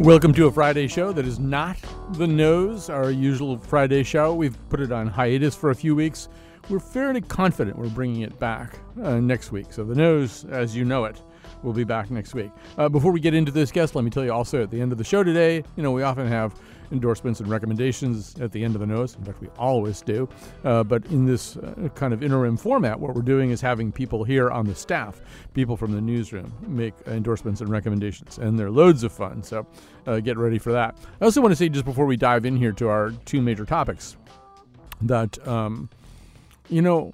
Welcome to a Friday show that is not the nose, our usual Friday show. We've put it on hiatus for a few weeks. We're fairly confident we're bringing it back uh, next week. So the nose, as you know it, will be back next week. Uh, before we get into this guest, let me tell you also at the end of the show today, you know, we often have endorsements and recommendations at the end of the nose. In fact, we always do. Uh, but in this uh, kind of interim format, what we're doing is having people here on the staff, people from the newsroom, make endorsements and recommendations. And they're loads of fun. So uh, get ready for that. I also want to say, just before we dive in here to our two major topics, that. Um, you know,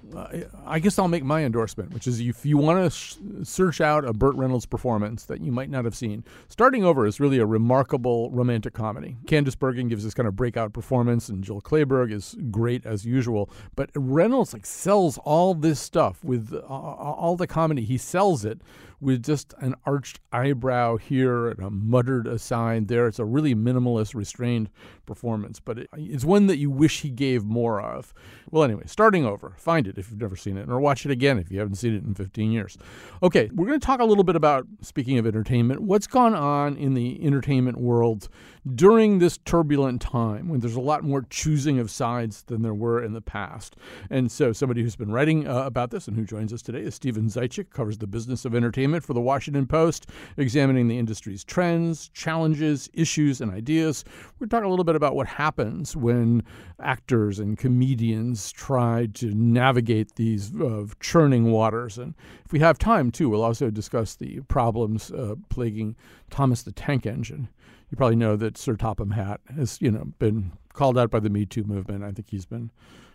I guess I'll make my endorsement, which is if you want to sh- search out a Burt Reynolds performance that you might not have seen, Starting Over is really a remarkable romantic comedy. Candice Bergen gives this kind of breakout performance, and Jill Clayburgh is great as usual. But Reynolds like sells all this stuff with uh, all the comedy. He sells it with just an arched eyebrow here and a muttered aside there. It's a really minimalist, restrained performance, but it, it's one that you wish he gave more of. Well, anyway, starting over. Find it if you've never seen it, or watch it again if you haven't seen it in 15 years. Okay, we're going to talk a little bit about, speaking of entertainment, what's gone on in the entertainment world during this turbulent time when there's a lot more choosing of sides than there were in the past. And so, somebody who's been writing uh, about this and who joins us today is Steven Zeitchik, covers the business of entertainment for the Washington Post, examining the industry's trends, challenges, issues, and ideas. We're talking a little bit about what happens when actors and comedians try to navigate these uh, churning waters. And if we have time, too, we'll also discuss the problems uh, plaguing Thomas the Tank Engine you probably know that Sir Topham Hatt has, you know, been called out by the Me Too movement. I think he's been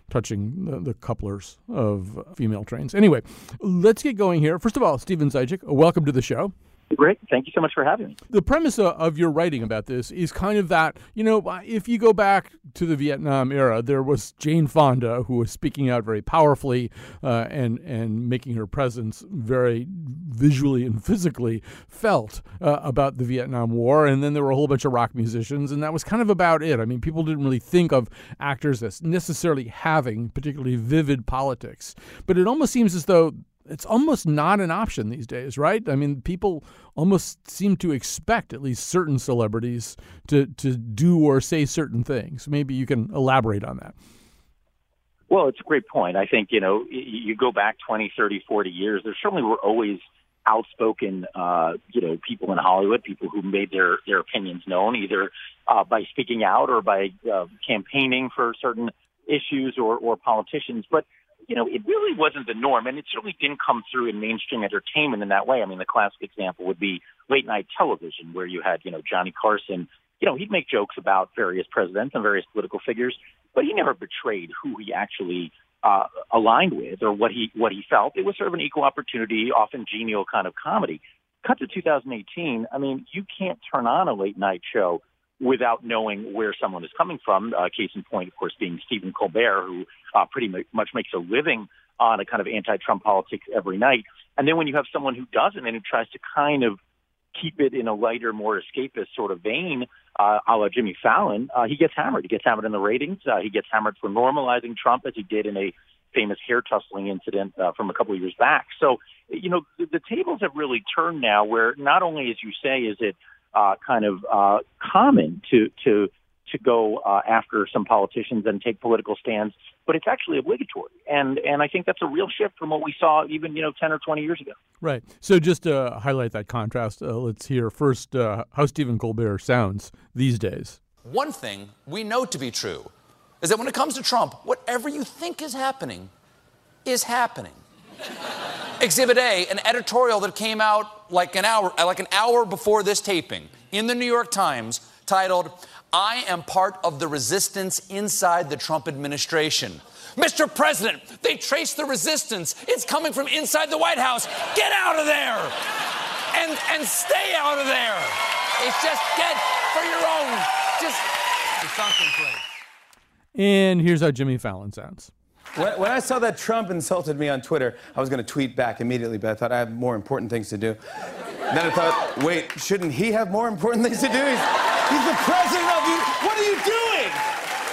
touching the, the, couplers of female trains. Anyway, let's get going here. First of all, Steven Zeitchik, welcome to the show. Great. Thank you so much for having me. The premise of your writing about this is kind of that, you know, if you go back to the Vietnam era, there was Jane Fonda who was speaking out very powerfully uh, and, and making her presence very visually and physically felt uh, about the Vietnam War. And then there were a whole bunch of rock musicians, and that was kind of about it. I mean, people didn't really think of actors as necessarily having particularly vivid politics. But it almost seems as though it's almost not an option these days, right? I mean, people almost seem to expect at least certain celebrities to to do or say certain things. Maybe you can elaborate on that. Well, it's a great point. I think, you know, you go back 20, 30, 40 years, there certainly were always outspoken, uh, you know, people in Hollywood, people who made their, their opinions known either uh, by speaking out or by uh, campaigning for certain issues or, or politicians. But you know, it really wasn't the norm, and it certainly didn't come through in mainstream entertainment in that way. I mean, the classic example would be late night television, where you had, you know, Johnny Carson. You know, he'd make jokes about various presidents and various political figures, but he never betrayed who he actually uh, aligned with or what he what he felt. It was sort of an equal opportunity, often genial kind of comedy. Cut to 2018. I mean, you can't turn on a late night show without knowing where someone is coming from. Uh, case in point, of course, being Stephen Colbert, who uh, pretty much makes a living on a kind of anti-Trump politics every night. And then when you have someone who doesn't and who tries to kind of keep it in a lighter, more escapist sort of vein, uh, a la Jimmy Fallon, uh, he gets hammered. He gets hammered in the ratings. Uh, he gets hammered for normalizing Trump, as he did in a famous hair tussling incident uh, from a couple of years back. So, you know, the, the tables have really turned now where not only, as you say, is it uh, kind of uh, common to to to go uh, after some politicians and take political stands, but it's actually obligatory. And and I think that's a real shift from what we saw even you know ten or twenty years ago. Right. So just to highlight that contrast, uh, let's hear first uh, how Stephen Colbert sounds these days. One thing we know to be true is that when it comes to Trump, whatever you think is happening is happening. Exhibit A, an editorial that came out like an hour, uh, like an hour before this taping in the New York Times titled, I am part of the resistance inside the Trump administration. Mr. President, they traced the resistance. It's coming from inside the White House. Get out of there! And, and stay out of there! It's just get for your own, just The sunken place. And here's how Jimmy Fallon sounds. When, I saw that Trump insulted me on Twitter, I was going to tweet back immediately, but I thought I have more important things to do. Then I thought, wait, shouldn't he have more important things to do? He's, he's the president of you. What are you doing?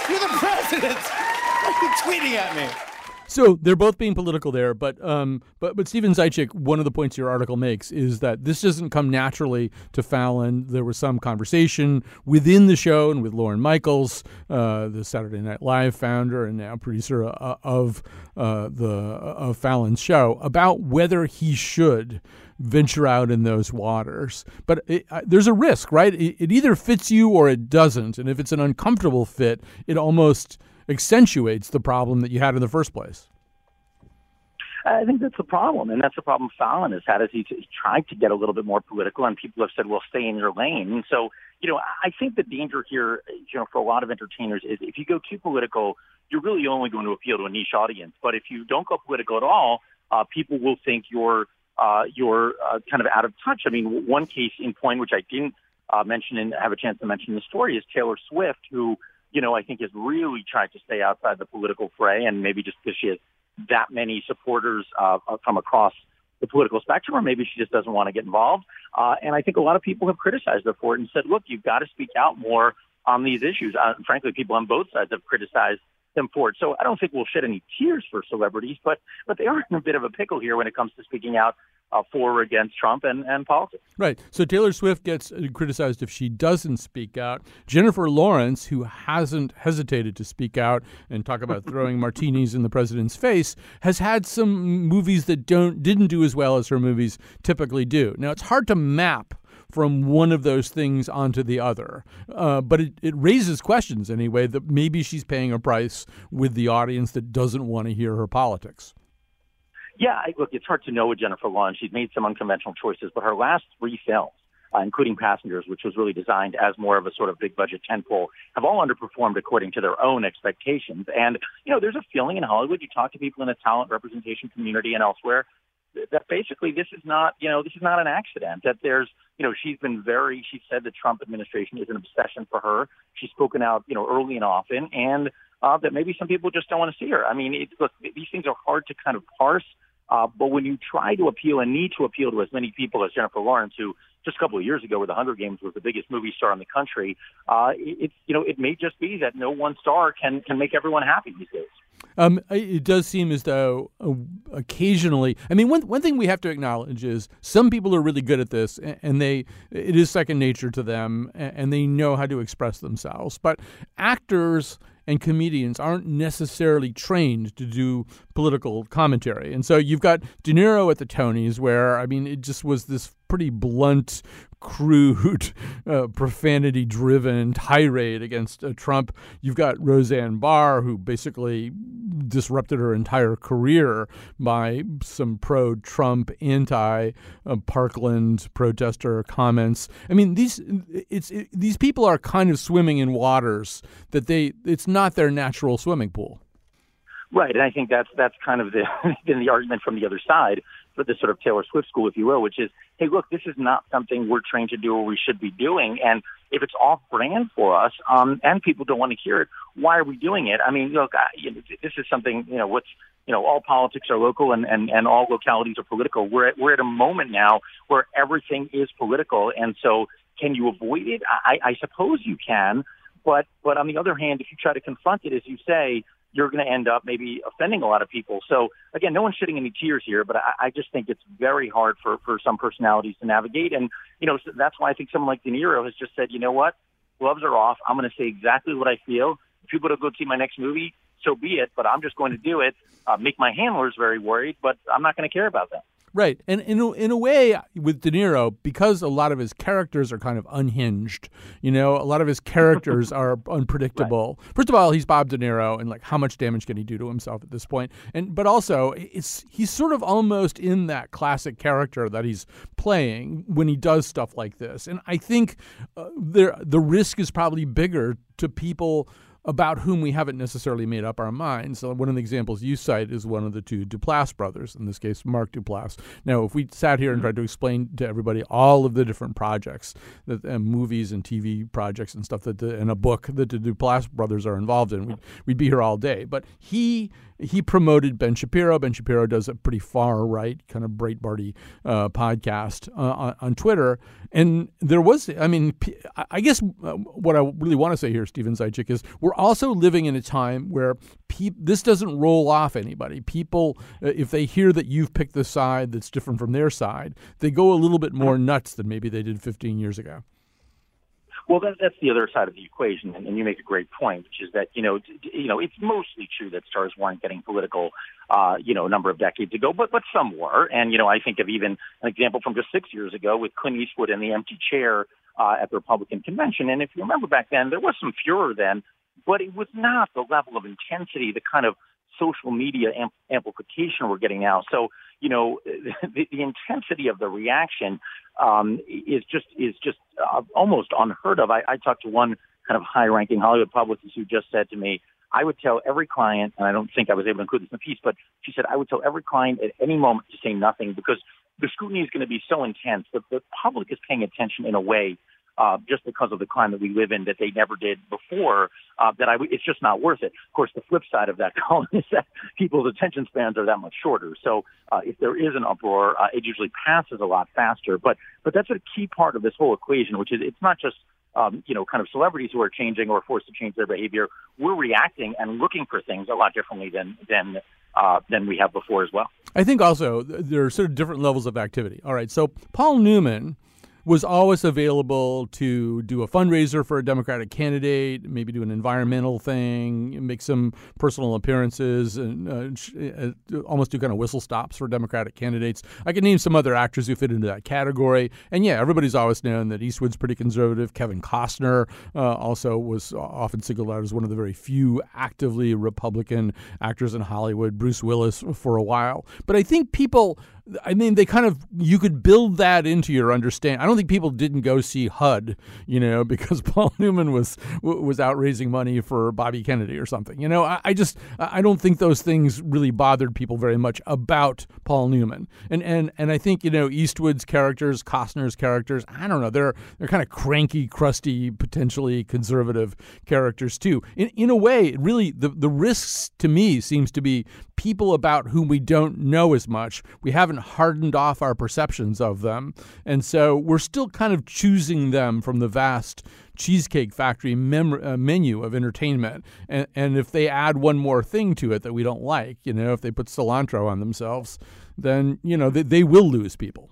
You're the president. Why are you tweeting at me? So they're both being political there, but um, but but Steven Zeitchik, one of the points your article makes is that this doesn't come naturally to Fallon. There was some conversation within the show and with Lorne Michaels, uh, the Saturday Night Live founder and now producer uh, of uh, the of Fallon's show, about whether he should venture out in those waters. But it, uh, there's a risk, right? It, it either fits you or it doesn't, and if it's an uncomfortable fit, it almost accentuates the problem that you had in the first place. I think that's the problem, and that's the problem Fallon has had. Is he's, he's tried to get a little bit more political, and people have said, "Well, stay in your lane." And so, you know, I think the danger here, you know, for a lot of entertainers is if you go too political, you're really only going to appeal to a niche audience. But if you don't go political at all, uh, people will think you're uh, you're uh, kind of out of touch. I mean, one case in point, which I didn't uh, mention and have a chance to mention in the story, is Taylor Swift, who you know, I think has really tried to stay outside the political fray, and maybe just because she has that many supporters uh, from across the political spectrum, or maybe she just doesn't want to get involved. Uh, and I think a lot of people have criticized her for it and said, look, you've got to speak out more on these issues. Uh, frankly, people on both sides have criticized them for it. So I don't think we'll shed any tears for celebrities, but but they are in a bit of a pickle here when it comes to speaking out uh, for or against Trump and, and politics. Right. So Taylor Swift gets criticized if she doesn't speak out. Jennifer Lawrence, who hasn't hesitated to speak out and talk about throwing martinis in the president's face, has had some movies that don't didn't do as well as her movies typically do. Now it's hard to map from one of those things onto the other. Uh, but it, it raises questions anyway that maybe she's paying a price with the audience that doesn't want to hear her politics. Yeah, I, look, it's hard to know with Jennifer Lawrence. She's made some unconventional choices, but her last three films, uh, including Passengers, which was really designed as more of a sort of big budget tentpole, have all underperformed according to their own expectations. And, you know, there's a feeling in Hollywood, you talk to people in the talent representation community and elsewhere, that basically this is not, you know, this is not an accident. That there's, you know, she's been very, she said the Trump administration is an obsession for her. She's spoken out, you know, early and often, and uh, that maybe some people just don't want to see her. I mean, it, look, these things are hard to kind of parse. Uh, but when you try to appeal and need to appeal to as many people as Jennifer Lawrence, who just a couple of years ago with The Hunger Games was the biggest movie star in the country, uh, it, you know, it may just be that no one star can can make everyone happy these days. Um, it does seem as though uh, occasionally, I mean, one one thing we have to acknowledge is some people are really good at this, and they it is second nature to them, and they know how to express themselves. But actors and comedians aren't necessarily trained to do political commentary. And so you've got De Niro at the Tonys, where, I mean, it just was this pretty blunt, crude, uh, profanity driven tirade against uh, Trump. You've got Roseanne Barr, who basically disrupted her entire career by some pro Trump, anti Parkland protester comments. I mean, these it's it, these people are kind of swimming in waters that they it's not their natural swimming pool. Right, and I think that's that's kind of the been the argument from the other side this sort of Taylor Swift school, if you will, which is, hey, look, this is not something we're trained to do or we should be doing, and if it's off brand for us, um, and people don't want to hear it, why are we doing it? I mean, look, I, you know, this is something you know what's you know all politics are local and and and all localities are political. We're at, we're at a moment now where everything is political, and so can you avoid it? I, I suppose you can. But but on the other hand, if you try to confront it, as you say, you're going to end up maybe offending a lot of people. So again, no one's shedding any tears here, but I, I just think it's very hard for for some personalities to navigate, and you know so that's why I think someone like De Niro has just said, you know what, gloves are off. I'm going to say exactly what I feel. If people don't go see my next movie, so be it. But I'm just going to do it. Uh, make my handlers very worried, but I'm not going to care about that. Right. And in a, in a way, with De Niro, because a lot of his characters are kind of unhinged, you know, a lot of his characters are unpredictable. Right. First of all, he's Bob De Niro, and like, how much damage can he do to himself at this point? And but also, it's he's sort of almost in that classic character that he's playing when he does stuff like this. And I think uh, there the risk is probably bigger to people about whom we haven't necessarily made up our minds. So one of the examples you cite is one of the two Duplass brothers, in this case, Mark Duplass. Now, if we sat here and mm-hmm. tried to explain to everybody all of the different projects, that and movies and TV projects and stuff that the, and a book that the Duplass brothers are involved in, we'd, we'd be here all day. But he he promoted Ben Shapiro. Ben Shapiro does a pretty far right kind of Breitbarty uh, podcast uh, on, on, Twitter, and there was, I mean, I guess uh, what I really want to say here, Steven Zeitchik, is we're also living in a time where pe- this doesn't roll off anybody. People, uh, if they hear that you've picked the side that's different from their side, they go a little bit more nuts than maybe they did 15 years ago. Well, that, that's the other side of the equation, and, and you make a great point, which is that you know, d- you know, it's mostly true that stars weren't getting political, uh, you know, a number of decades ago, but but some were, and you know, I think of even an example from just six years ago with Clint Eastwood and the empty chair uh, at the Republican convention, and if you remember back then, there was some furor then, but it was not the level of intensity, the kind of social media amp- amplification we're getting now. So, you know, the, the intensity of the reaction um, is just is just uh, almost unheard of. I, I talked to one kind of high-ranking Hollywood publicist who just said to me, I would tell every client, and I don't think I was able to include this in the piece, but she said I would tell every client at any moment to say nothing because the scrutiny is going to be so intense that the public is paying attention in a way uh, just because of the climate we live in that they never did before. Uh, that I, it's just not worth it. Of course, the flip side of that column is that people's attention spans are that much shorter. So uh, if there is an uproar, uh, it usually passes a lot faster. But but that's a key part of this whole equation, which is it's not just um, you know, kind of celebrities who are changing or forced to change their behavior, we're reacting and looking for things a lot differently than than uh, than we have before as well. I think also there are sort of different levels of activity. All right, so Paul Newman was always available to do a fundraiser for a Democratic candidate, maybe do an environmental thing, make some personal appearances, and uh, uh, almost do kind of whistle stops for Democratic candidates. I could name some other actors who fit into that category. And yeah, everybody's always known that Eastwood's pretty conservative. Kevin Costner uh, also was often singled out as one of the very few actively Republican actors in Hollywood. Bruce Willis for a while. But I think people I mean, they kind of you could build that into your understanding. I don't think people didn't go see HUD, you know, because Paul Newman was was out raising money for Bobby Kennedy or something. You know, I, I just I don't think those things really bothered people very much about Paul Newman. And and and I think you know Eastwood's characters, Costner's characters. I don't know. They're they're kind of cranky, crusty, potentially conservative characters too. In in a way, really the the risks to me seems to be people about whom we don't know as much. We haven't hardened off our perceptions of them. And so we're still kind of choosing them from the vast Cheesecake Factory mem- uh, menu of entertainment. And, and if they add one more thing to it that we don't like, you know, if they put cilantro on themselves, then, you know, they, they will lose people.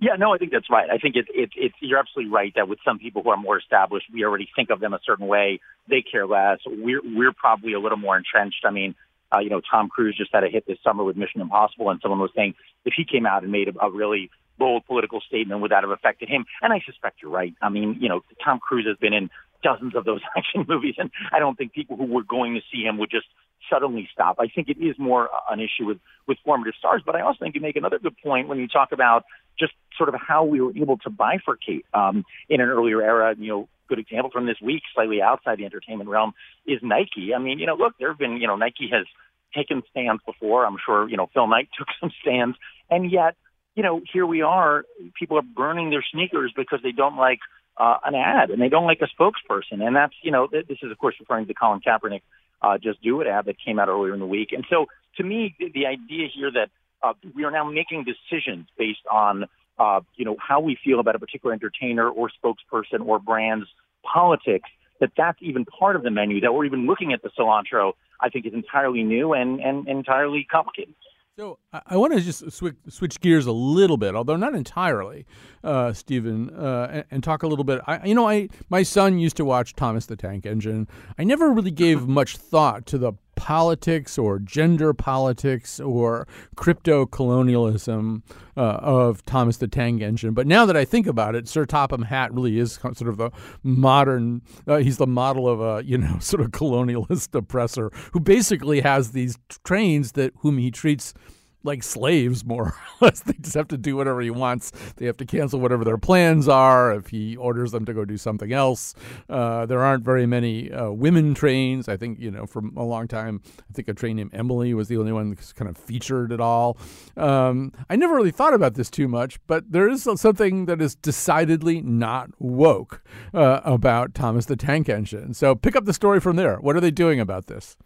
Yeah, no, I think that's right. I think it's it, you're absolutely right that with some people who are more established, we already think of them a certain way. They care less. We're we're probably a little more entrenched. I mean, uh, you know, Tom Cruise just had a hit this summer with Mission Impossible, and someone was saying if he came out and made a, a really bold political statement, would that have affected him? And I suspect you're right. I mean, you know, Tom Cruise has been in dozens of those action movies, and I don't think people who were going to see him would just suddenly stop. I think it is more an issue with with formative stars, but I also think you make another good point when you talk about just sort of how we were able to bifurcate um, in an earlier era. You know, good example from this week, slightly outside the entertainment realm, is Nike. I mean, you know, look, there have been, you know, Nike has taken stands before. I'm sure, you know, Phil Knight took some stands. And yet, you know, here we are. People are burning their sneakers because they don't like uh, an ad and they don't like a spokesperson. And that's, you know, this is, of course, referring to the Colin Kaepernick uh, Just Do It ad that came out earlier in the week. And so to me, the, idea here that uh, we are now making decisions based on uh, you know, how we feel about a particular entertainer or spokesperson or brand's politics, that that's even part of the menu, that we're even looking at the cilantro, I think is entirely new and, and entirely complicated. So I want to just switch, switch gears a little bit, although not entirely, uh, Steven, uh, and, and, talk a little bit. I, you know, I my son used to watch Thomas the Tank Engine. I never really gave much thought to the politics or gender politics or crypto colonialism uh, of Thomas the Tank Engine. But now that I think about it, Sir Topham Hatt really is sort of the modern. Uh, he's the model of a you know sort of colonialist oppressor who basically has these trains that whom he treats like slaves, more or less. They just have to do whatever he wants. They have to cancel whatever their plans are if he orders them to go do something else. Uh, there aren't very many uh, women trains. I think, you know, for a long time, I think a train named Emily was the only one that's kind of featured at all. Um, I never really thought about this too much, but there is something that is decidedly not woke uh, about Thomas the Tank Engine. So pick up the story from there. What are they doing about this?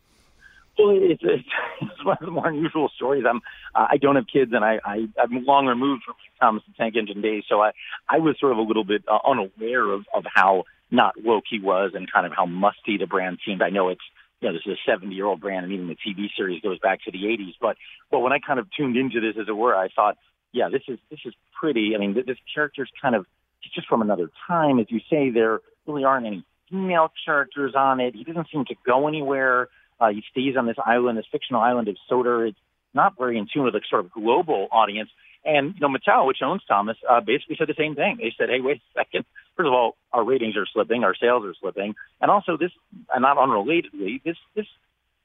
Well, it's, it's, it's one of the more unusual stories. I'm uh, I don't have kids, and I, I I'm long removed from Thomas the Tank Engine days, so I I was sort of a little bit uh, unaware of of how not woke he was, and kind of how musty the brand seemed. I know it's you know this is a 70 year old brand, and even the TV series goes back to the 80s. But but when I kind of tuned into this, as it were, I thought, yeah, this is this is pretty. I mean, this character's kind of just from another time, as you say. There really aren't any female characters on it. He doesn't seem to go anywhere. Uh, he stays on this island, this fictional island of Sodor. It's not very in tune with a sort of global audience. And you know, Mattel, which owns Thomas, uh, basically said the same thing. They said, "Hey, wait a second. First of all, our ratings are slipping, our sales are slipping, and also this, and not unrelatedly, this this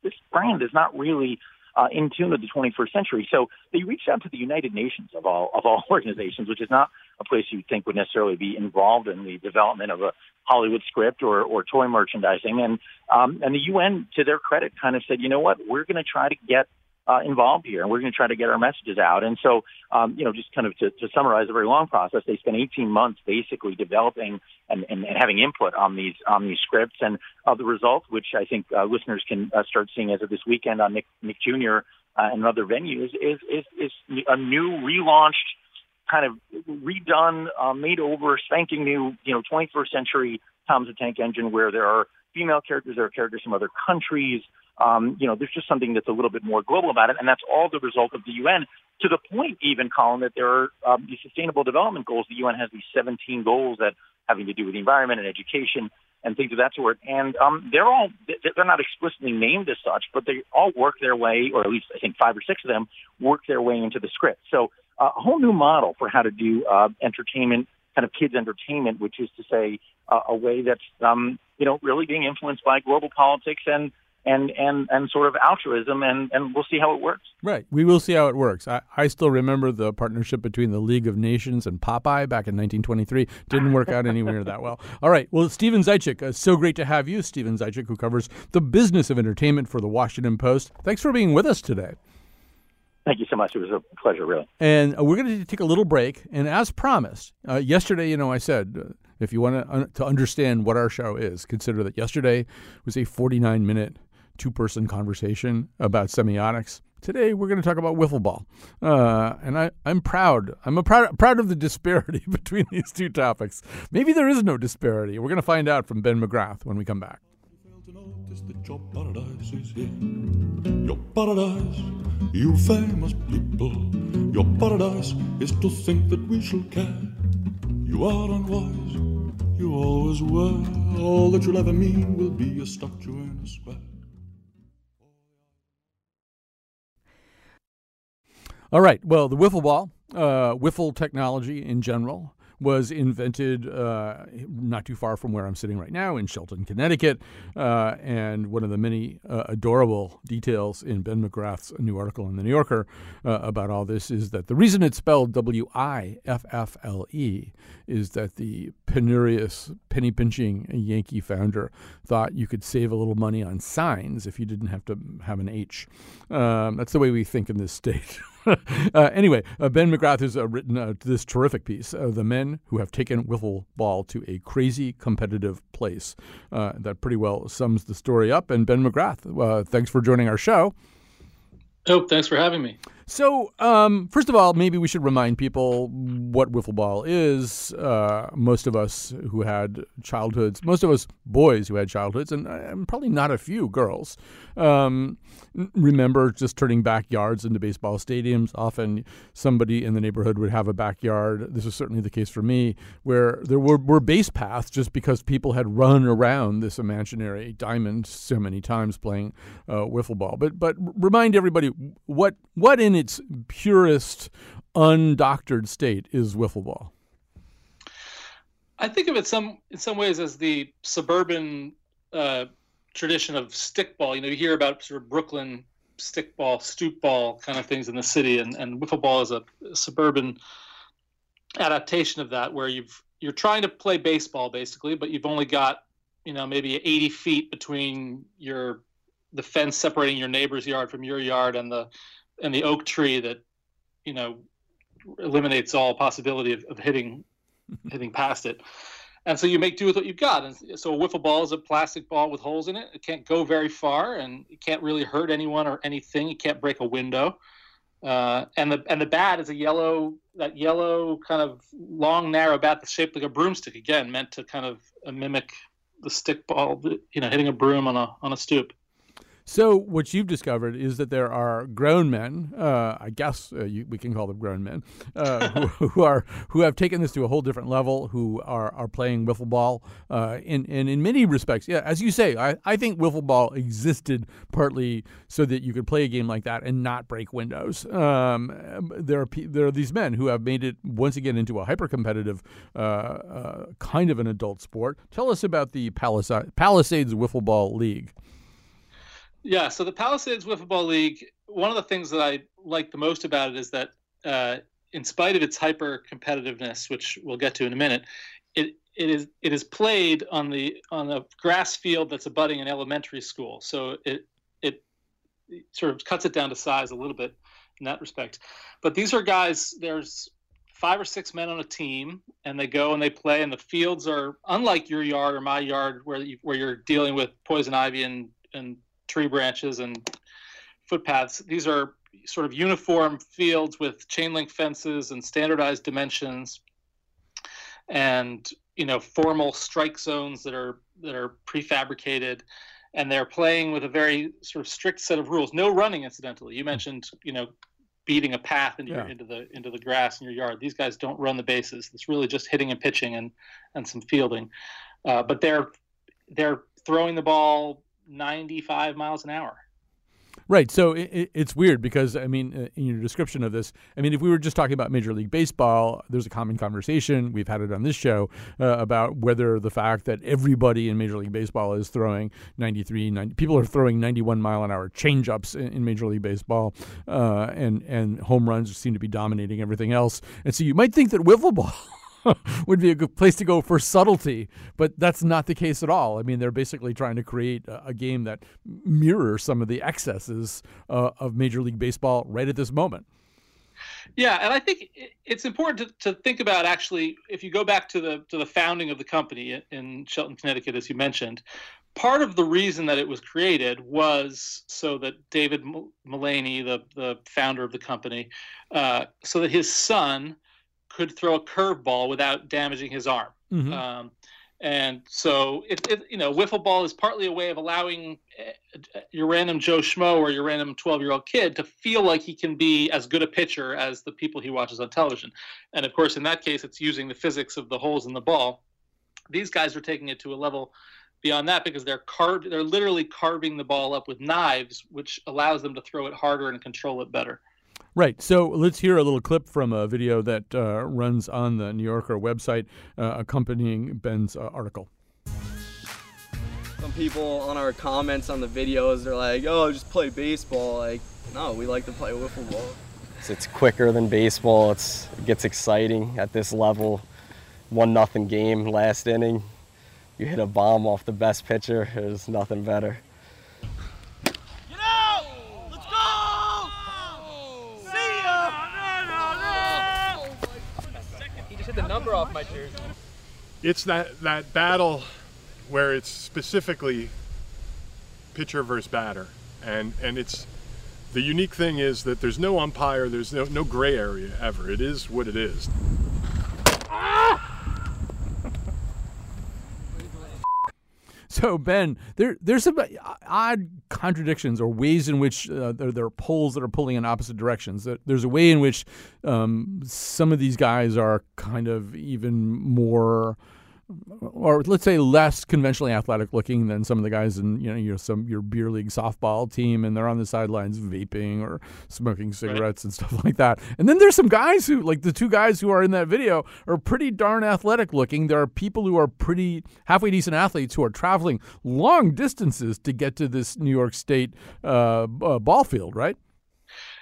this brand is not really uh, in tune with the 21st century. So they reached out to the United Nations of all of all organizations, which is not a place you would think would necessarily be involved in the development of a Hollywood script or, or toy merchandising. And um, and the UN, to their credit, kind of said, you know what, we're going to try to get uh, involved here, and we're going to try to get our messages out. And so, um, you know, just kind of to, to summarize a very long process, they spent 18 months basically developing and, and, and having input on these on these scripts. And uh, the result, which I think uh, listeners can uh, start seeing as of this weekend on Nick, Nick Jr. Uh, and other venues, is, is is a new relaunched kind of redone, uh, made over, spanking new, you know, 21st century Thomas the Tank Engine, where there are female characters, there are characters from other countries. Um, you know, there's just something that's a little bit more global about it, and that's all the result of the UN. To the point, even Colin, that there are um, these Sustainable Development Goals. The UN has these 17 goals that having to do with the environment and education and things of that sort. And um, they're all they're not explicitly named as such, but they all work their way, or at least I think five or six of them work their way into the script. So a whole new model for how to do uh, entertainment, kind of kids entertainment, which is to say uh, a way that's um, you know really being influenced by global politics and and and and sort of altruism and and we'll see how it works. Right. We will see how it works. I, I still remember the partnership between the league of nations and popeye back in 1923 didn't work out anywhere that well. All right. Well Steven Zeitchik, uh, so great to have you. Steven Zeitchik, who covers the business of entertainment for the washington post. Thanks for being with us today Thank you so much. It was a pleasure, really. And uh, we're going to take a little break. And as promised, uh, yesterday, you know, I said, uh, if you want to, to understand what our show is, consider that yesterday was a 49 minute two person conversation about semiotics. Today we're going to talk about wiffle ball, uh, and I, I'm proud. I'm proud proud of the disparity between these two topics. Maybe there is no disparity. We're going to find out from Ben McGrath when we come back. That your paradise is here. Your paradise, you famous people. Your paradise is to think that we shall care. You are unwise, you always were. All that you'll ever mean will be a statue in a square. All right. Well, the wiffle ball, uh, wiffle technology in general, was invented uh, not too far from where I'm sitting right now in Shelton, Connecticut. Uh, and one of the many uh, adorable details in Ben McGrath's new article in The New Yorker uh, about all this is that the reason it's spelled W I F F L E is that the penurious, penny pinching Yankee founder thought you could save a little money on signs if you didn't have to have an H. Um, that's the way we think in this state. uh, anyway, uh, Ben McGrath has uh, written uh, this terrific piece, uh, The Men Who Have Taken Wiffle Ball to a Crazy Competitive Place. That pretty well sums the story up. And Ben McGrath, thanks for joining our show. Oh, thanks for having me. So, um, first of all, maybe we should remind people what wiffle ball is. Uh, most of us who had childhoods, most of us boys who had childhoods, and, and probably not a few girls, um, remember just turning backyards into baseball stadiums. Often somebody in the neighborhood would have a backyard. This was certainly the case for me, where there were, were base paths just because people had run around this imaginary diamond so many times playing uh, wiffle ball. But but remind everybody what what in its purest, undoctored state is wiffle ball. I think of it some in some ways as the suburban uh, tradition of stickball. You know, you hear about sort of Brooklyn stickball, stoop ball kind of things in the city, and, and wiffle ball is a suburban adaptation of that, where you've you're trying to play baseball basically, but you've only got you know maybe 80 feet between your the fence separating your neighbor's yard from your yard and the and the oak tree that you know eliminates all possibility of, of hitting hitting past it. And so you make do with what you've got. And so a wiffle ball is a plastic ball with holes in it. It can't go very far, and it can't really hurt anyone or anything. It can't break a window. Uh, and the and the bat is a yellow that yellow kind of long narrow bat that's shaped like a broomstick. Again, meant to kind of mimic the stick ball, you know, hitting a broom on a on a stoop. So what you've discovered is that there are grown men, uh, I guess uh, you, we can call them grown men, uh, who, who, are who have taken this to a whole different level, who are, are playing wiffle ball. Uh, in, and in many respects, yeah, as you say, I, I think wiffle ball existed partly so that you could play a game like that and not break windows. Um, there are there are these men who have made it once again into a hyper competitive uh, uh, kind of an adult sport. Tell us about the Palisades, Palisades Wiffle Ball League. Yeah, so the Palisades Wiffle Ball League, one of the things that I like the most about it is that, uh, in spite of its hyper competitiveness, which we'll get to in a minute, it it is it is played on the on a grass field that's abutting an elementary school. So it it, sort of cuts it down to size a little bit in that respect. But these are guys. There's five or six men on a team, and they go and they play. And the fields are unlike your yard or my yard, where you, where you're dealing with poison ivy and and tree branches and footpaths. These are sort of uniform fields with chain link fences and standardized dimensions and you know formal strike zones that are that are prefabricated. And they're playing with a very sort of strict set of rules. No running incidentally. You mentioned you know beating a path into, yeah. your, into the into the grass in your yard. These guys don't run the bases. It's really just hitting and pitching and and some fielding. Uh, but they're they're throwing the ball 95 miles an hour. Right. So it, it's weird because, I mean, uh, in your description of this, I mean, if we were just talking about Major League Baseball, there's a common conversation. We've had it on this show uh, about whether the fact that everybody in Major League Baseball is throwing 93, 90, people are throwing 91 mile an hour changeups in, in Major League Baseball, uh, and, and home runs seem to be dominating everything else. And so you might think that wiffle ball. would be a good place to go for subtlety, but that's not the case at all. I mean, they're basically trying to create a, a game that mirrors some of the excesses uh, of Major League Baseball right at this moment. Yeah, and I think it's important to, to think about actually if you go back to the to the founding of the company in Shelton, Connecticut, as you mentioned, part of the reason that it was created was so that David Mullaney, the the founder of the company, uh, so that his son could throw a curveball without damaging his arm. Mm-hmm. Um, and so, it, it, you know, wiffle ball is partly a way of allowing uh, your random Joe Schmo or your random 12 year old kid to feel like he can be as good a pitcher as the people he watches on television. And of course, in that case, it's using the physics of the holes in the ball. These guys are taking it to a level beyond that because they're carved, they're literally carving the ball up with knives, which allows them to throw it harder and control it better. Right. So let's hear a little clip from a video that uh, runs on the New Yorker website uh, accompanying Ben's uh, article. Some people on our comments on the videos are like, "Oh, just play baseball." Like, no, we like to play wiffle ball. It's quicker than baseball. It's, it gets exciting at this level. One nothing game, last inning. You hit a bomb off the best pitcher. There's nothing better. the number off my jersey. It's that, that battle where it's specifically pitcher versus batter. And, and it's the unique thing is that there's no umpire, there's no, no gray area ever. It is what it is. So Ben, there there's some odd contradictions or ways in which uh, there, there, are poles that are pulling in opposite directions. There's a way in which um, some of these guys are kind of even more or let's say less conventionally athletic looking than some of the guys in you know your some your beer league softball team, and they're on the sidelines vaping or smoking cigarettes right. and stuff like that. And then there's some guys who, like the two guys who are in that video, are pretty darn athletic looking. There are people who are pretty halfway decent athletes who are traveling long distances to get to this New York State uh, uh, ball field, right?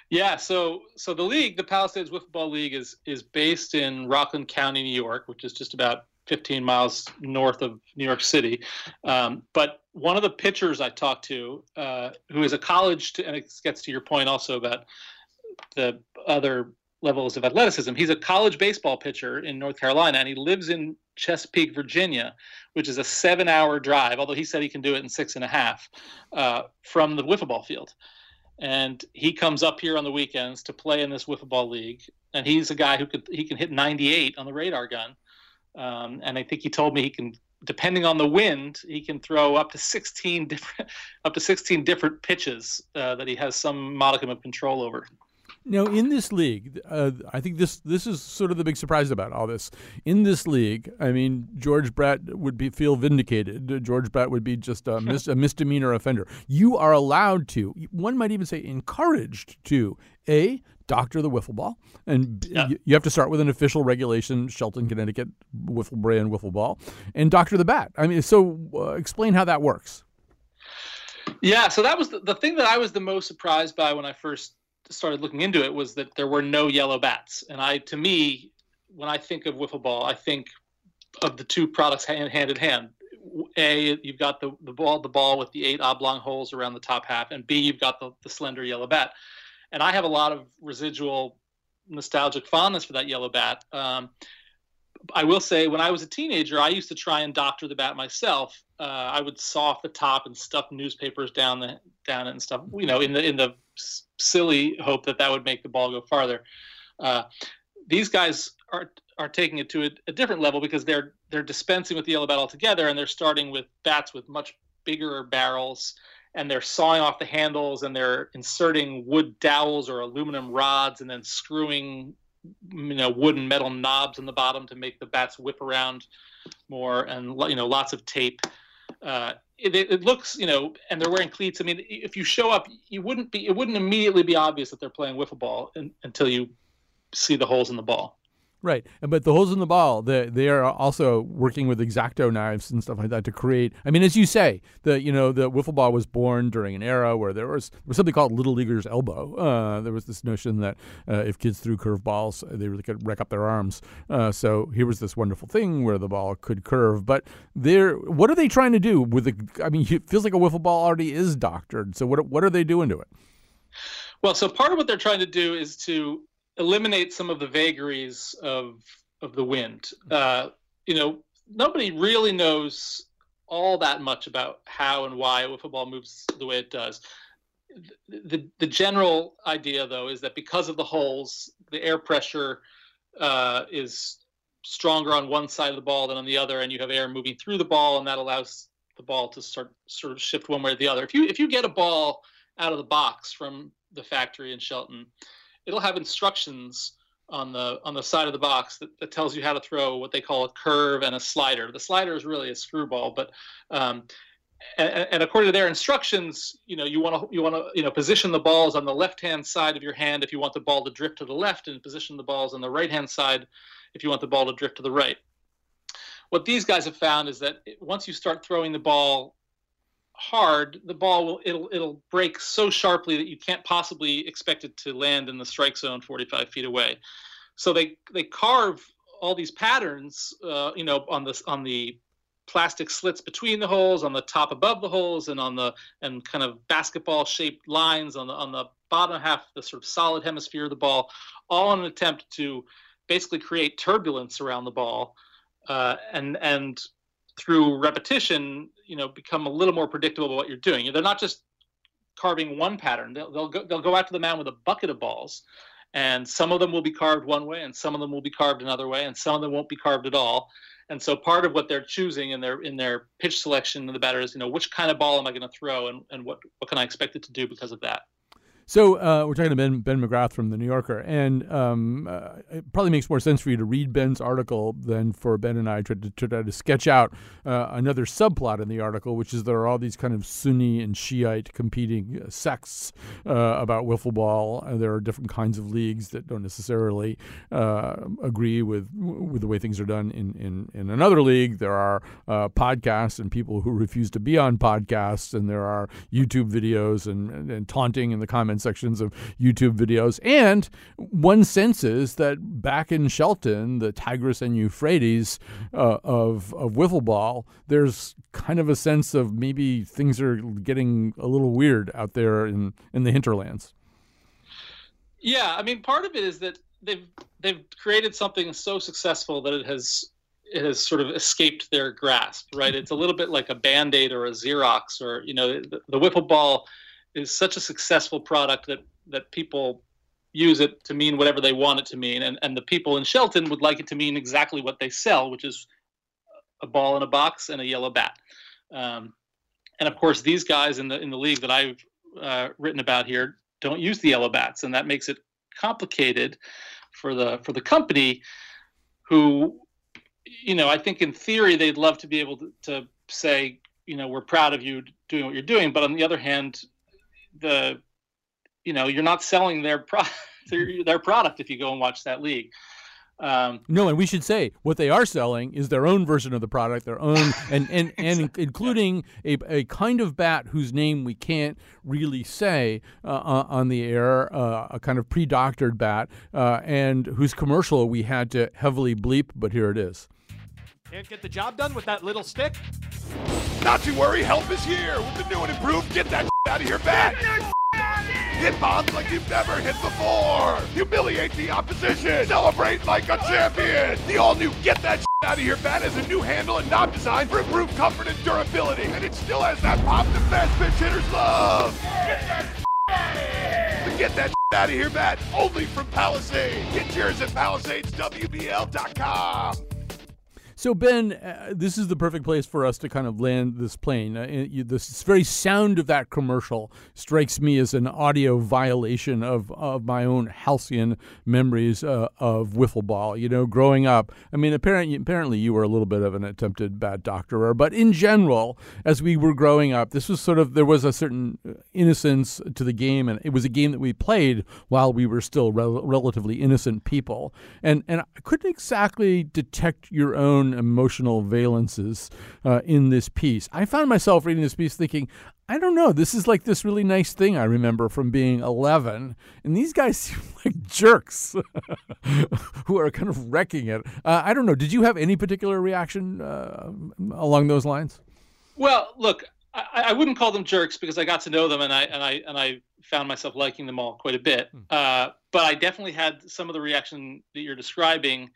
Yeah, so so the league, the Palisades Wiffle League, is is based in Rockland County, New York, which is just about 15 miles north of New York City. Um, but one of the pitchers I talked to, uh, who is a college, to, and it gets to your point also about the other levels of athleticism. He's a college baseball pitcher in North Carolina, and he lives in Chesapeake, Virginia, which is a seven-hour drive. Although he said he can do it in six and a half uh, from the wiffle ball field. And he comes up here on the weekends to play in this wiffle ball league. And he's a guy who could he can hit 98 on the radar gun um, and I think he told me he can, depending on the wind, he can throw up to 16 different, up to 16 different pitches uh, that he has some modicum of control over. Now, in this league, uh, I think this this is sort of the big surprise about all this. In this league, I mean, George Brett would be feel vindicated. George Brett would be just a, mis- a misdemeanor offender. You are allowed to, one might even say, encouraged to a doctor the wiffle ball, and yeah. you, have to start with an official regulation, Shelton, Connecticut wiffle brand wiffle ball, and doctor the bat. I mean, so uh, explain how that works. Yeah, so that was the, the thing that I was the most surprised by when I first started looking into it was that there were no yellow bats, and I, to me, when I think of wiffle ball, I think of the two products hand, hand in hand. A, you've got the, the ball the ball with the eight oblong holes around the top half, and B, you've got the, the slender yellow bat and I have a lot of residual nostalgic fondness for that yellow bat. Um, I will say, when I was a teenager, I used to try and doctor the bat myself. Uh, I would saw off the top and stuff newspapers down the down it and stuff. You know, in the in the silly hope that that would make the ball go farther. Uh, these guys are are taking it to a, a, different level because they're they're dispensing with the yellow bat altogether, and they're starting with bats with much bigger barrels and they're sawing off the handles and they're inserting wood dowels or aluminum rods and then screwing you know wooden metal knobs in the bottom to make the bats whip around more and you know lots of tape. Uh, it, it, looks you know and they're wearing cleats. I mean if you show up you wouldn't be it wouldn't immediately be obvious that they're playing wiffle ball in, until you see the holes in the ball Right, but the holes in the ball, they they are also working with exacto knives and stuff like that to create. I mean, as you say, the you know the wiffle ball was born during an era where there was, there was something called little leaguer's elbow. Uh, there was this notion that uh, if kids threw curve balls, they really could wreck up their arms. Uh, so here was this wonderful thing where the ball could curve. But there, what are they trying to do with the? I mean, it feels like a wiffle ball already is doctored. So what what are they doing to it? Well, so part of what they're trying to do is to eliminate some of the vagaries of of the wind. Uh, you know, nobody really knows all that much about how and why a wiffle ball moves the way it does. The, the, the general idea, though, is that because of the holes, the air pressure uh, is stronger on one side of the ball than on the other, and you have air moving through the ball, and that allows the ball to start sort of shift one way or the other. If you if you get a ball out of the box from the factory in Shelton, it'll have instructions on the on the side of the box that, that tells you how to throw what they call a curve and a slider. The slider is really a screwball, but um, and, and, according to their instructions, you know, you want to you want to you know position the balls on the left hand side of your hand if you want the ball to drift to the left, and position the balls on the right hand side if you want the ball to drift to the right. What these guys have found is that once you start throwing the ball hard, the ball will it'll it'll break so sharply that you can't possibly expect it to land in the strike zone 45 feet away. So they they carve all these patterns, uh, you know, on this on the plastic slits between the holes, on the top above the holes, and on the and kind of basketball shaped lines on the on the bottom half, the sort of solid hemisphere of the ball, all in an attempt to basically create turbulence around the ball, uh, and and through repetition, you know, become a little more predictable what you're doing. They're not just carving one pattern. They'll they'll go, they'll go out to the man with a bucket of balls, and some of them will be carved one way, and some of them will be carved another way, and some of them won't be carved at all. And so part of what they're choosing in their in their pitch selection of the batter is, you know, which kind of ball am I going to throw, and, and what what can I expect it to do because of that. So uh, we're talking to Ben Ben McGrath from the New Yorker, and um, uh, it probably makes more sense for you to read Ben's article than for Ben and I to, to, try to sketch out uh, another subplot in the article, which is there are all these kind of Sunni and Shiite competing uh, sects uh, about wiffle ball. There are different kinds of leagues that don't necessarily uh, agree with with the way things are done in in, in another league. There are podcasts and people who refuse to be on podcasts, and there are YouTube videos and, and, and taunting in the comments comment sections of YouTube videos. And one senses that back in Shelton, the Tigris and Euphrates uh, of, of wiffle ball, there's kind of a sense of maybe things are getting a little weird out there in, in the hinterlands. Yeah, I mean, part of it is that they've they've created something so successful that it has it has sort of escaped their grasp, right? It's a little bit like a band aid or a Xerox, or you know, the, the ball is such a successful product that that people use it to mean whatever they want it to mean, and and the people in Shelton would like it to mean exactly what they sell, which is a ball in a box and a yellow bat. Um, and of course, these guys in the in the league that I've uh, written about here don't use the yellow bats, and that makes it complicated for the for the company, who, you know, I think in theory they'd love to be able to, to say, you know, we're proud of you doing what you're doing, but on the other hand, the you know you're not selling their pro- their product if you go and watch that league. Um, no, and we should say what they are selling is their own version of the product, their own, and and, and exactly. including a, a kind of bat whose name we can't really say uh, on the air, uh, a kind of pre-doctored bat, uh, and whose commercial we had to heavily bleep, but here it is. Can't get the job done with that little stick? Not to worry, help is here with the new and improved Get That out of your bat. Hit bombs like you've never hit before. Humiliate the opposition. Celebrate like a champion. The all-new Get That out of your bat is a new handle and knob design for improved comfort and durability. And it still has that pop that fast pitch hitters love. Get Get That out of here bat only from Palisade. Get yours at PalisadesWBL.com. So Ben, uh, this is the perfect place for us to kind of land this plane. Uh, you, this very sound of that commercial strikes me as an audio violation of, of my own halcyon memories uh, of wiffle ball. You know, growing up, I mean, apparently, apparently you were a little bit of an attempted bad doctorer, but in general, as we were growing up, this was sort of there was a certain innocence to the game, and it was a game that we played while we were still rel- relatively innocent people, and and I couldn't exactly detect your own own emotional valences uh, in this piece. I found myself reading this piece thinking, I don't know, this is like this really nice thing I remember from being 11. And these guys seem like jerks who are kind of wrecking it. Uh, I don't know. Did you have any particular reaction uh, along those lines? Well, look, I, I, wouldn't call them jerks because I got to know them and I and I and I found myself liking them all quite a bit. Hmm. Uh, but I definitely had some of the reaction that you're describing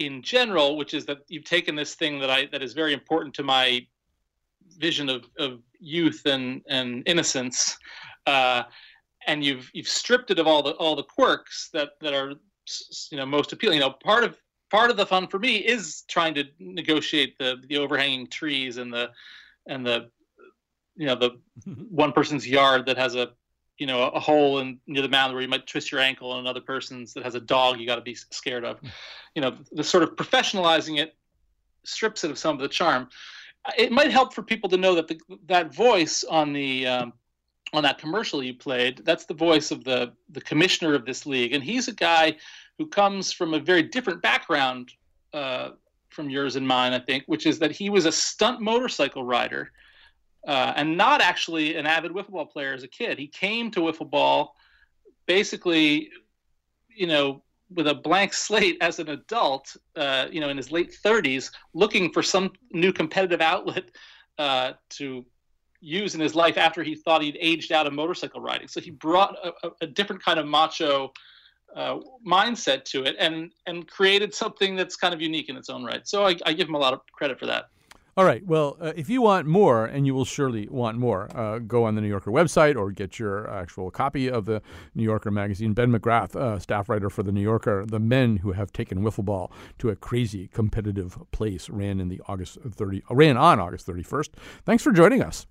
in general, which is that you've taken this thing that I that is very important to my vision of, of youth and, and innocence, uh, and you've you've stripped it of all the all the quirks that, that are you know most appealing. You know, part of part of the fun for me is trying to negotiate the the overhanging trees and the and the you know the one person's yard that has a you know a hole in near the mound where you might twist your ankle and another person's that has a dog you got to be scared of. You know the sort of professionalizing it strips it of some of the charm. It might help for people to know that the, that voice on the um, on that commercial you played that's the voice of the the commissioner of this league. And he's a guy who comes from a very different background uh, from yours and mine i think which is that he was a stunt motorcycle rider uh, and not actually an avid wiffle ball player as a kid. He came to wiffle ball basically, you know, with a blank slate as an adult, uh, you know, in his late 30s, looking for some new competitive outlet uh, to use in his life after he thought he'd aged out of motorcycle riding. So he brought a, a different kind of macho uh, mindset to it and and created something that's kind of unique in its own right. So I, I give him a lot of credit for that. All right. Well, uh, if you want more, and you will surely want more, uh, go on the New Yorker website or get your actual copy of the New Yorker magazine. Ben McGrath, uh, staff writer for the New Yorker, the men who have taken wiffle ball to a crazy competitive place, ran in the August 30, ran on August 31st. Thanks for joining us.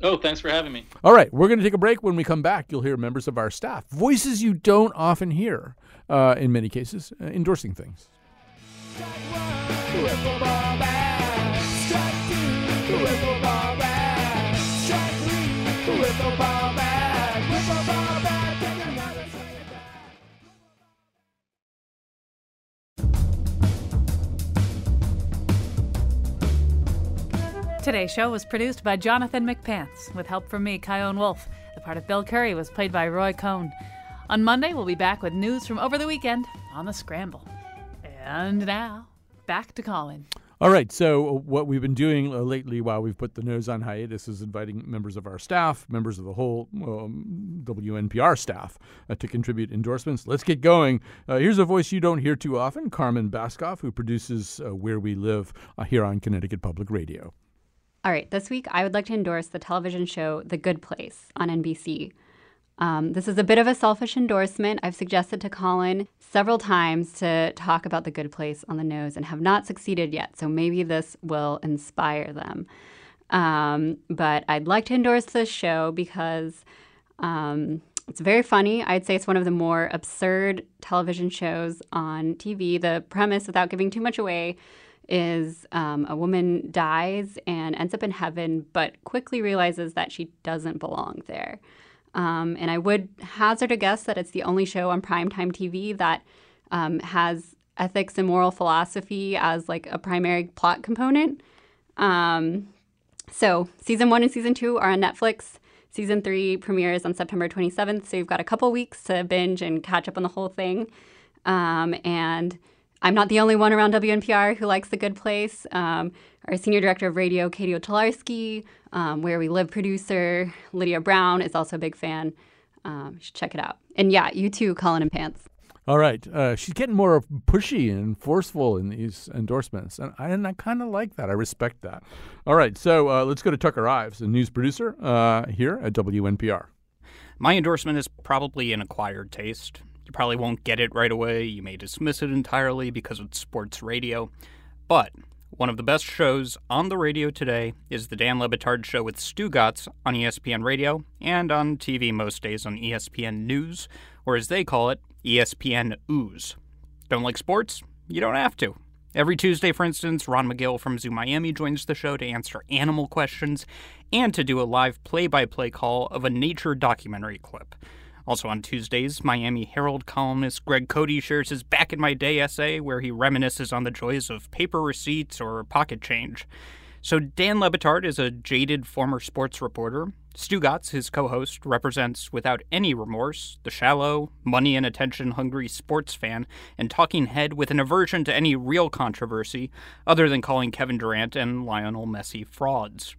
Oh, thanks for having me. All right, we're going to take a break. When we come back, you'll hear members of our staff, voices you don't often hear, uh, in many cases, uh, endorsing things. Today's show was produced by Jonathan McPants, with help from me, Chion Wolf. The part of Bill Curry was played by Roy Cohn. On Monday, we'll be back with news from over the weekend on the Scramble. And now, back to Colin. All right. So, what we've been doing uh, lately while we've put the nose on hiatus is inviting members of our staff, members of the whole um, WNPR staff, uh, to contribute endorsements. Let's get going. Uh, here's a voice you don't hear too often Carmen Baskauf, who produces uh, Where We Live uh, here on Connecticut Public Radio. All right, this week I would like to endorse the television show The Good Place on NBC. Um, this is a bit of a selfish endorsement. I've suggested to Colin several times to talk about The Good Place on the nose and have not succeeded yet, so maybe this will inspire them. Um, but I'd like to endorse this show because um, it's very funny. I'd say it's one of the more absurd television shows on TV. The premise, without giving too much away, is um, a woman dies and ends up in heaven, but quickly realizes that she doesn't belong there. Um, and I would hazard a guess that it's the only show on primetime TV that um, has ethics and moral philosophy as like a primary plot component. Um, so season one and season two are on Netflix. Season three premieres on September 27th. So you've got a couple weeks to binge and catch up on the whole thing. Um, and I'm not the only one around WNPR who likes The Good Place. Um, our senior director of radio, Katie Otolarski, um, Where We Live producer, Lydia Brown, is also a big fan. Um, you should check it out. And yeah, you too, Colin and Pants. All right. Uh, she's getting more pushy and forceful in these endorsements. And I, and I kind of like that. I respect that. All right. So uh, let's go to Tucker Ives, a news producer uh, here at WNPR. My endorsement is probably an acquired taste. You probably won't get it right away. You may dismiss it entirely because it's sports radio. But one of the best shows on the radio today is the Dan Le Batard Show with Stugotz on ESPN Radio and on TV most days on ESPN News, or as they call it, ESPN Ooze. Don't like sports? You don't have to. Every Tuesday, for instance, Ron McGill from Zoo Miami joins the show to answer animal questions and to do a live play by play call of a nature documentary clip. Also on Tuesdays, Miami Herald columnist Greg Cody shares his Back in My Day essay where he reminisces on the joys of paper receipts or pocket change. So Dan Le Batard is a jaded former sports reporter. Stugotz, his co-host, represents without any remorse the shallow, money and attention hungry sports fan and talking head with an aversion to any real controversy other than calling Kevin Durant and Lionel Messi frauds.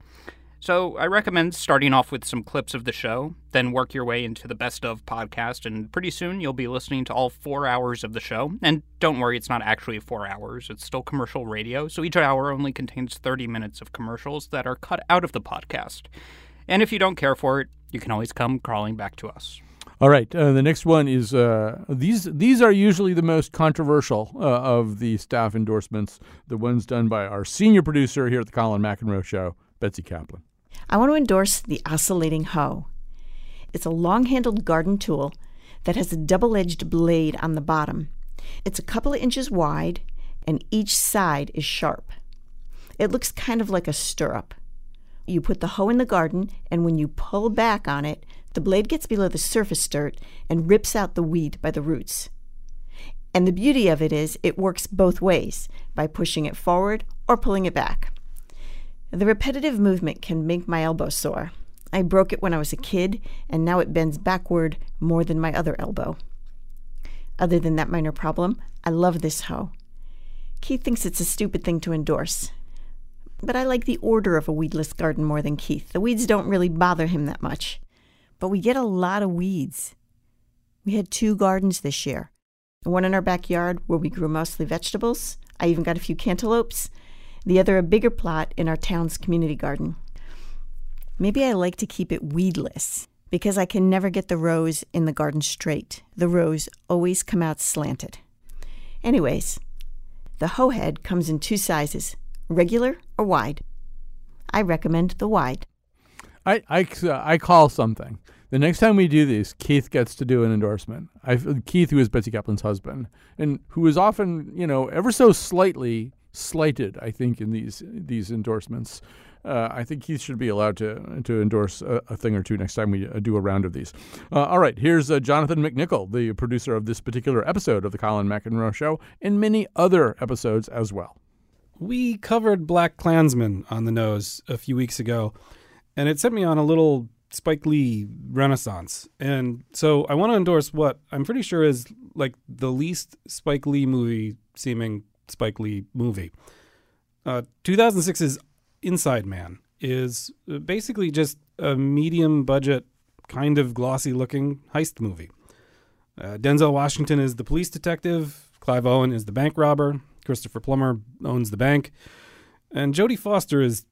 So I recommend starting off with some clips of the show, then work your way into the best of podcast, and pretty soon you'll be listening to all four hours of the show. And don't worry, it's not actually four hours, it's still commercial radio, so each hour only contains 30 minutes of commercials that are cut out of the podcast. And if you don't care for it, you can always come crawling back to us. All right. Uh, the next one is uh, these. These are usually the most controversial uh, of the staff endorsements. The ones done by our senior producer here at the Colin McEnroe Show, Betsy Kaplan. I want to endorse the oscillating hoe. It's a long handled garden tool that has a double edged blade on the bottom. It's a couple of inches wide, and each side is sharp. It looks kind of like a stirrup. You put the hoe in the garden, and when you pull back on it, the blade gets below the surface dirt and rips out the weed by the roots. And the beauty of it is it works both ways by pushing it forward or pulling it back. The repetitive movement can make my elbow sore. I broke it when I was a kid, and now it bends backward more than my other elbow. Other than that minor problem, I love this hoe. Keith thinks it's a stupid thing to endorse. But I like the order of a weedless garden more than Keith. The weeds don't really bother him that much. But we get a lot of weeds. We had two gardens this year one in our backyard where we grew mostly vegetables. I even got a few cantaloupes the other a bigger plot in our town's community garden. Maybe I like to keep it weedless because I can never get the rows in the garden straight. The rows always come out slanted. Anyways, the hoe head comes in two sizes regular or wide. I recommend the wide. I, I, I call something. The next time we do these, Keith gets to do an endorsement. I, Keith, who is Betsy Kaplan's husband, and who is often, you know, ever so slightly slighted, I think, in these these endorsements. Uh, I think Keith should be allowed to to endorse a, a thing or two next time we uh, do a round of these. Uh, all right, here's uh, Jonathan McNicol, the producer of this particular episode of the Colin McEnroe Show, and many other episodes as well. We covered BlacKkKlansman on the nose a few weeks ago, and it sent me on a little Spike Lee renaissance. And so I want to endorse what I'm pretty sure is like the least Spike Lee movie seeming Spike Lee movie. Uh, 2006's Inside Man is basically just a medium budget, kind of glossy looking heist movie. Uh, Denzel Washington is the police detective, Clive Owen is the bank robber, Christopher Plummer owns the bank, and Jodie Foster is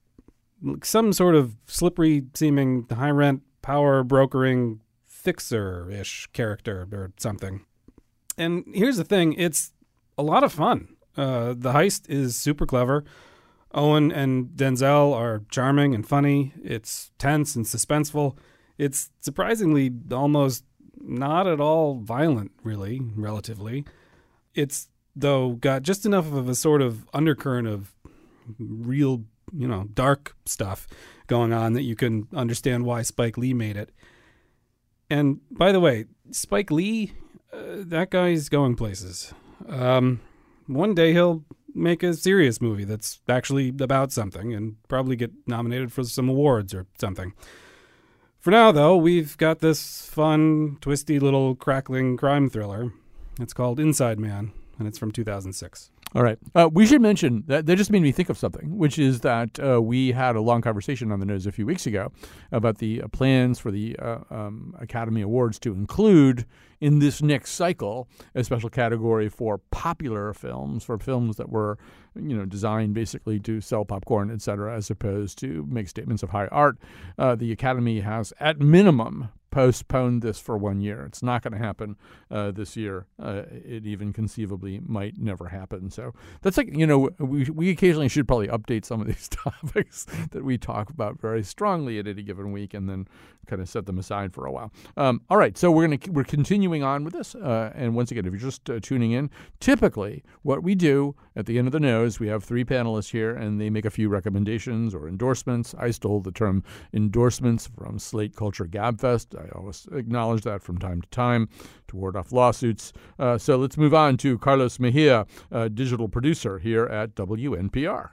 some sort of slippery seeming high rent power brokering fixer ish character or something. And here's the thing it's a lot of fun. Uh, the heist is super clever. Owen and Denzel are charming and funny. It's tense and suspenseful. It's surprisingly almost not at all violent, really, relatively. It's, though, got just enough of a sort of undercurrent of real, you know, dark stuff going on that you can understand why Spike Lee made it. And by the way, Spike Lee, uh, that guy's going places. Um, one day he'll make a serious movie that's actually about something and probably get nominated for some awards or something. For now, though, we've got this fun, twisty little crackling crime thriller. It's called Inside Man, and it's from 2006. All right. Uh, we should mention that that just made me think of something, which is that uh, we had a long conversation on the news a few weeks ago about the uh, plans for the uh, um, Academy Awards to include in this next cycle a special category for popular films, for films that were, you know, designed basically to sell popcorn, et cetera, as opposed to make statements of high art. Uh, the Academy has, at minimum, postponed this for one year. It's not going to happen uh, this year. Uh, it even conceivably might never happen. So that's like, you know, we, we occasionally should probably update some of these topics that we talk about very strongly at any given week and then kind of set them aside for a while. Um, all right, so we're going to we're continuing on with this. Uh, and once again, if you're just uh, tuning in, typically what we do at the end of the nose, we have three panelists here and they make a few recommendations or endorsements. I stole the term endorsements from Slate Culture Gabfest. I always acknowledge that from time to time to ward off lawsuits. Uh, so let's move on to Carlos Mejia, digital producer here at WNPR.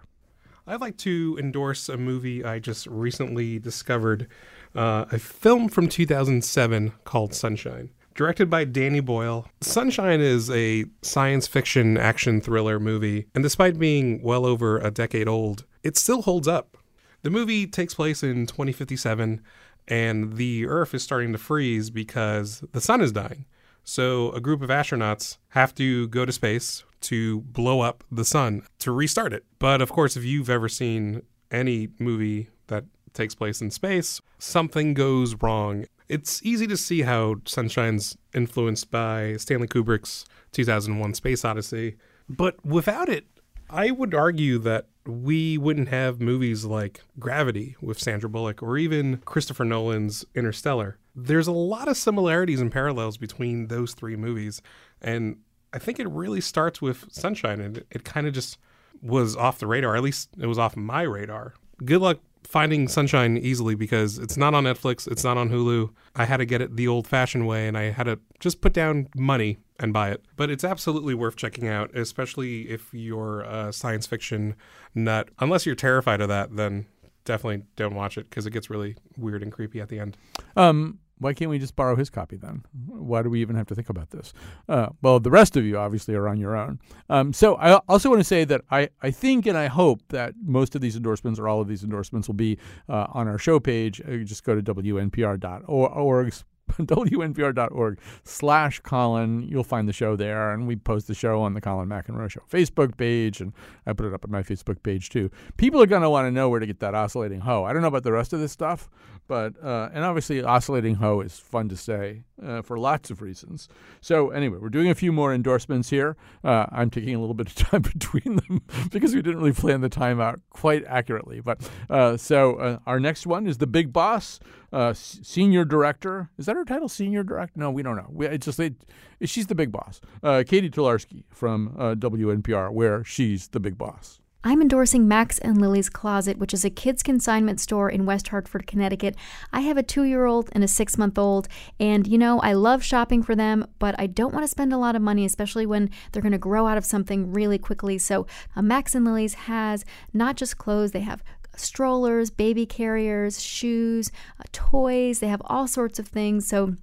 I'd like to endorse a movie I just recently discovered, uh, a film from 2007 called Sunshine. Directed by Danny Boyle, Sunshine is a science fiction action thriller movie, and despite being well over a decade old, it still holds up. The movie takes place in 2057, and the Earth is starting to freeze because the sun is dying. So a group of astronauts have to go to space to blow up the sun to restart it. But of course, if you've ever seen any movie that takes place in space, something goes wrong. It's easy to see how Sunshine's influenced by Stanley Kubrick's 2001 Space Odyssey, but without it, I would argue that we wouldn't have movies like Gravity with Sandra Bullock or even Christopher Nolan's Interstellar. There's a lot of similarities and parallels between those three movies, and I think it really starts with Sunshine, and it, it kind of just was off the radar. At least it was off my radar. Good luck finding Sunshine easily because it's not on Netflix, it's not on Hulu. I had to get it the old fashioned way and I had to just put down money and buy it. But it's absolutely worth checking out, especially if you're a science fiction nut. Unless you're terrified of that, then definitely don't watch it because it gets really weird and creepy at the end. Um, why can't we just borrow his copy then? Why do we even have to think about this? Uh, well, the rest of you obviously are on your own. Um, so I also want to say that I, I think and I hope that most of these endorsements or all of these endorsements will be uh, on our show page. Uh, you just go to wnpr.org wnpr.org slash Colin. You'll find the show there, and we post the show on the Colin McEnroe Show Facebook page, and I put it up on my Facebook page too. People are going to want to know where to get that oscillating hoe. I don't know about the rest of this stuff, but, uh, and obviously oscillating hoe is fun to say uh, for lots of reasons. So, anyway, we're doing a few more endorsements here. Uh, I'm taking a little bit of time between them because we didn't really plan the time out quite accurately. But uh, so, uh, our next one is The Big Boss, uh, Senior Director. Is that her title, Senior Director? No, we don't know. We, it's just, it, she's the big boss. Uh, Katie Tularski from WNPR, where she's the big boss. I'm endorsing Max and Lily's Closet, which is a kids' consignment store in West Hartford, Connecticut. I have a two year old and a six month old, and you know, I love shopping for them, but I don't want to spend a lot of money, especially when they're going to grow out of something really quickly. So, uh, Max and Lily's has not just clothes, they have strollers, baby carriers, shoes, uh, toys, they have all sorts of things. So,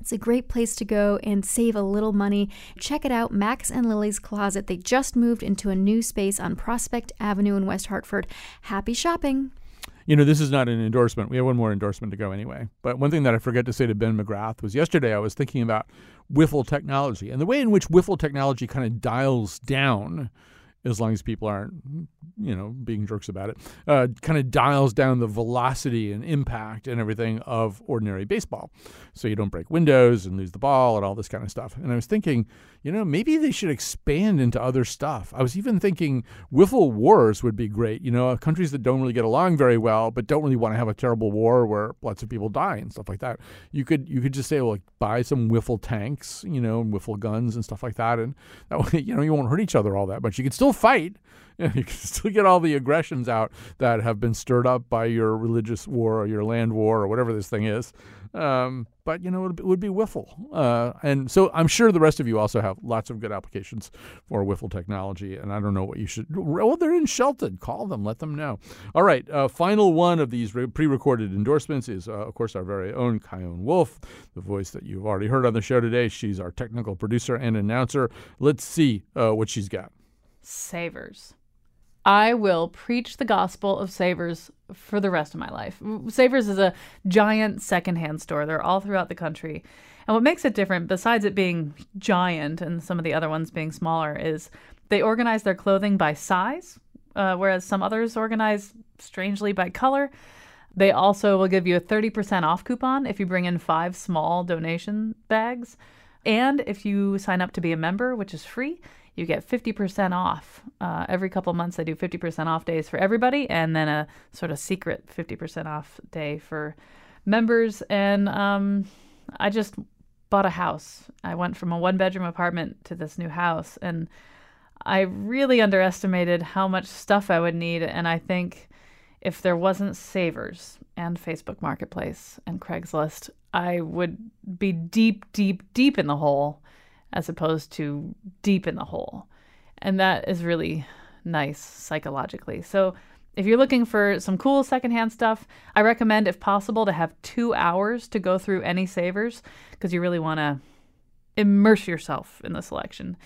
it's a great place to go and save a little money. Check it out, Max and Lily's Closet. They just moved into a new space on Prospect Avenue in West Hartford. Happy shopping! You know, this is not an endorsement. We have one more endorsement to go anyway. But one thing that I forget to say to Ben McGrath was yesterday I was thinking about Wiffle technology and the way in which Wiffle technology kind of dials down as long as people aren't, you know, being jerks about it, uh, kind of dials down the velocity and impact and everything of ordinary baseball. So you don't break windows and lose the ball and all this kind of stuff. And I was thinking, you know, maybe they should expand into other stuff. I was even thinking Wiffle Wars would be great. You know, countries that don't really get along very well, but don't really want to have a terrible war where lots of people die and stuff like that. You could you could just say, well, like, buy some Wiffle tanks, you know, and Wiffle guns and stuff like that, and that way, you know, you won't hurt each other all that much. You can still fight. You can still get all the aggressions out that have been stirred up by your religious war or your land war or whatever this thing is. Um, but you know, it would be Wiffle, uh, and so I'm sure the rest of you also have lots of good applications for Wiffle technology. And I don't know what you should. Well, they're in Shelton. Call them. Let them know. All right. Uh, final one of these re- pre-recorded endorsements is, uh, of course, our very own Chion Wolf, the voice that you've already heard on the show today. She's our technical producer and announcer. Let's see uh, what she's got. Savers. I will preach the gospel of Savers for the rest of my life. Savers is a giant secondhand store. They're all throughout the country. And what makes it different, besides it being giant and some of the other ones being smaller, is they organize their clothing by size, uh, whereas some others organize strangely by color. They also will give you a 30% off coupon if you bring in five small donation bags. And if you sign up to be a member, which is free, you get 50% off. Uh, every couple months, I do 50% off days for everybody, and then a sort of secret 50% off day for members. And um, I just bought a house. I went from a one bedroom apartment to this new house, and I really underestimated how much stuff I would need. And I think if there wasn't Savers and Facebook Marketplace and Craigslist, I would be deep, deep, deep in the hole as opposed to deep in the hole. And that is really nice psychologically. So if you're looking for some cool secondhand stuff, I recommend, if possible, to have two hours to go through any savers because you really want to immerse yourself in the selection.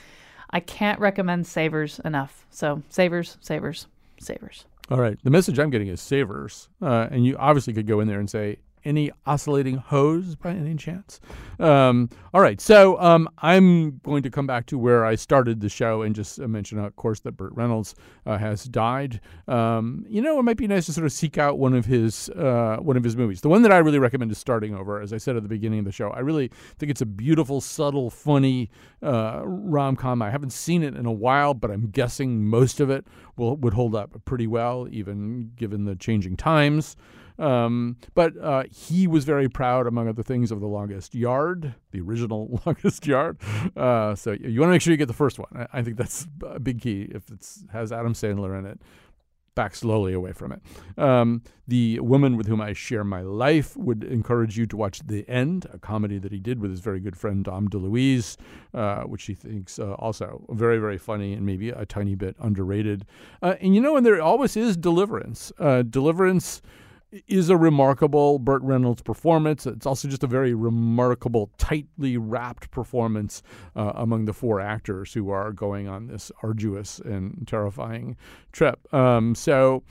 I can't recommend savers enough. So savers, savers, savers. All right. The message I'm getting is savers. Uh, and you obviously could go in there and say, any oscillating hose by any chance? Um, all right. So um, I'm going to come back to where I started the show and just mention, of course, that Burt Reynolds uh, has died. Um, you know, it might be nice to sort of seek out one of his uh, one of his movies. The one that I really recommend is Starting Over. As I said at the beginning of the show, I really think it's a beautiful, subtle, funny uh, rom com. I haven't seen it in a while, but I'm guessing most of it will would hold up pretty well, even given the changing times. Um, but uh, he was very proud, among other things, of The Longest Yard, the original Longest Yard. Uh, so you want to make sure you get the first one. I, I think that's a big key. If it has Adam Sandler in it, back slowly away from it. Um, the woman with whom I share my life would encourage you to watch The End, a comedy that he did with his very good friend Dom DeLuise, uh, which he thinks uh, also very, very funny and maybe a tiny bit underrated. Uh, and you know, and there always is Deliverance. Uh, Deliverance is a remarkable Burt Reynolds performance. It's also just a very remarkable, tightly wrapped performance uh, among the four actors who are going on this arduous and terrifying trip. Um, so,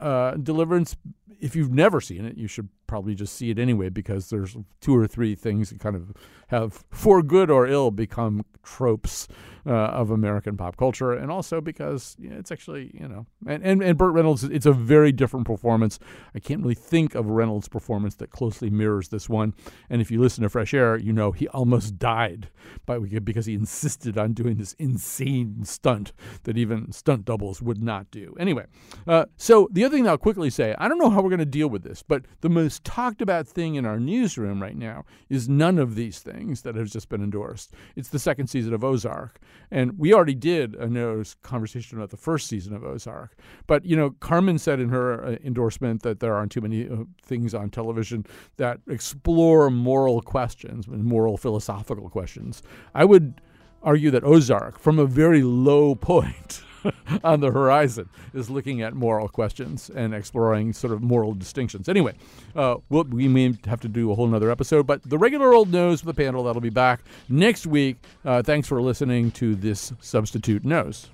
uh, Deliverance if you've never seen it, you should probably just see it anyway because there's two or three things that kind of have, for good or ill, become tropes uh, of American pop culture, and also because you know, it's actually you know, and, and and Burt Reynolds, it's a very different performance. I can't really think of Reynolds' performance that closely mirrors this one. And if you listen to Fresh Air, you know he almost died by because he insisted on doing this insane stunt that even stunt doubles would not do. Anyway, uh, so the other thing I'll quickly say, I don't know how we're going to deal with this, but the most talked about thing in our newsroom right now is none of these things that have just been endorsed. It's the second season of Ozark. And we already did a conversation about the first season of Ozark. But, you know, Carmen said in her uh, endorsement that there aren't too many uh, things on television that explore moral questions and moral philosophical questions. I would argue that Ozark, from a very low point, on the horizon is looking at moral questions and exploring sort of moral distinctions. Anyway, uh, we'll, we may have to do a whole nother episode, but the regular old nose with the panel that'll be back next week. Uh, thanks for listening to this substitute nose.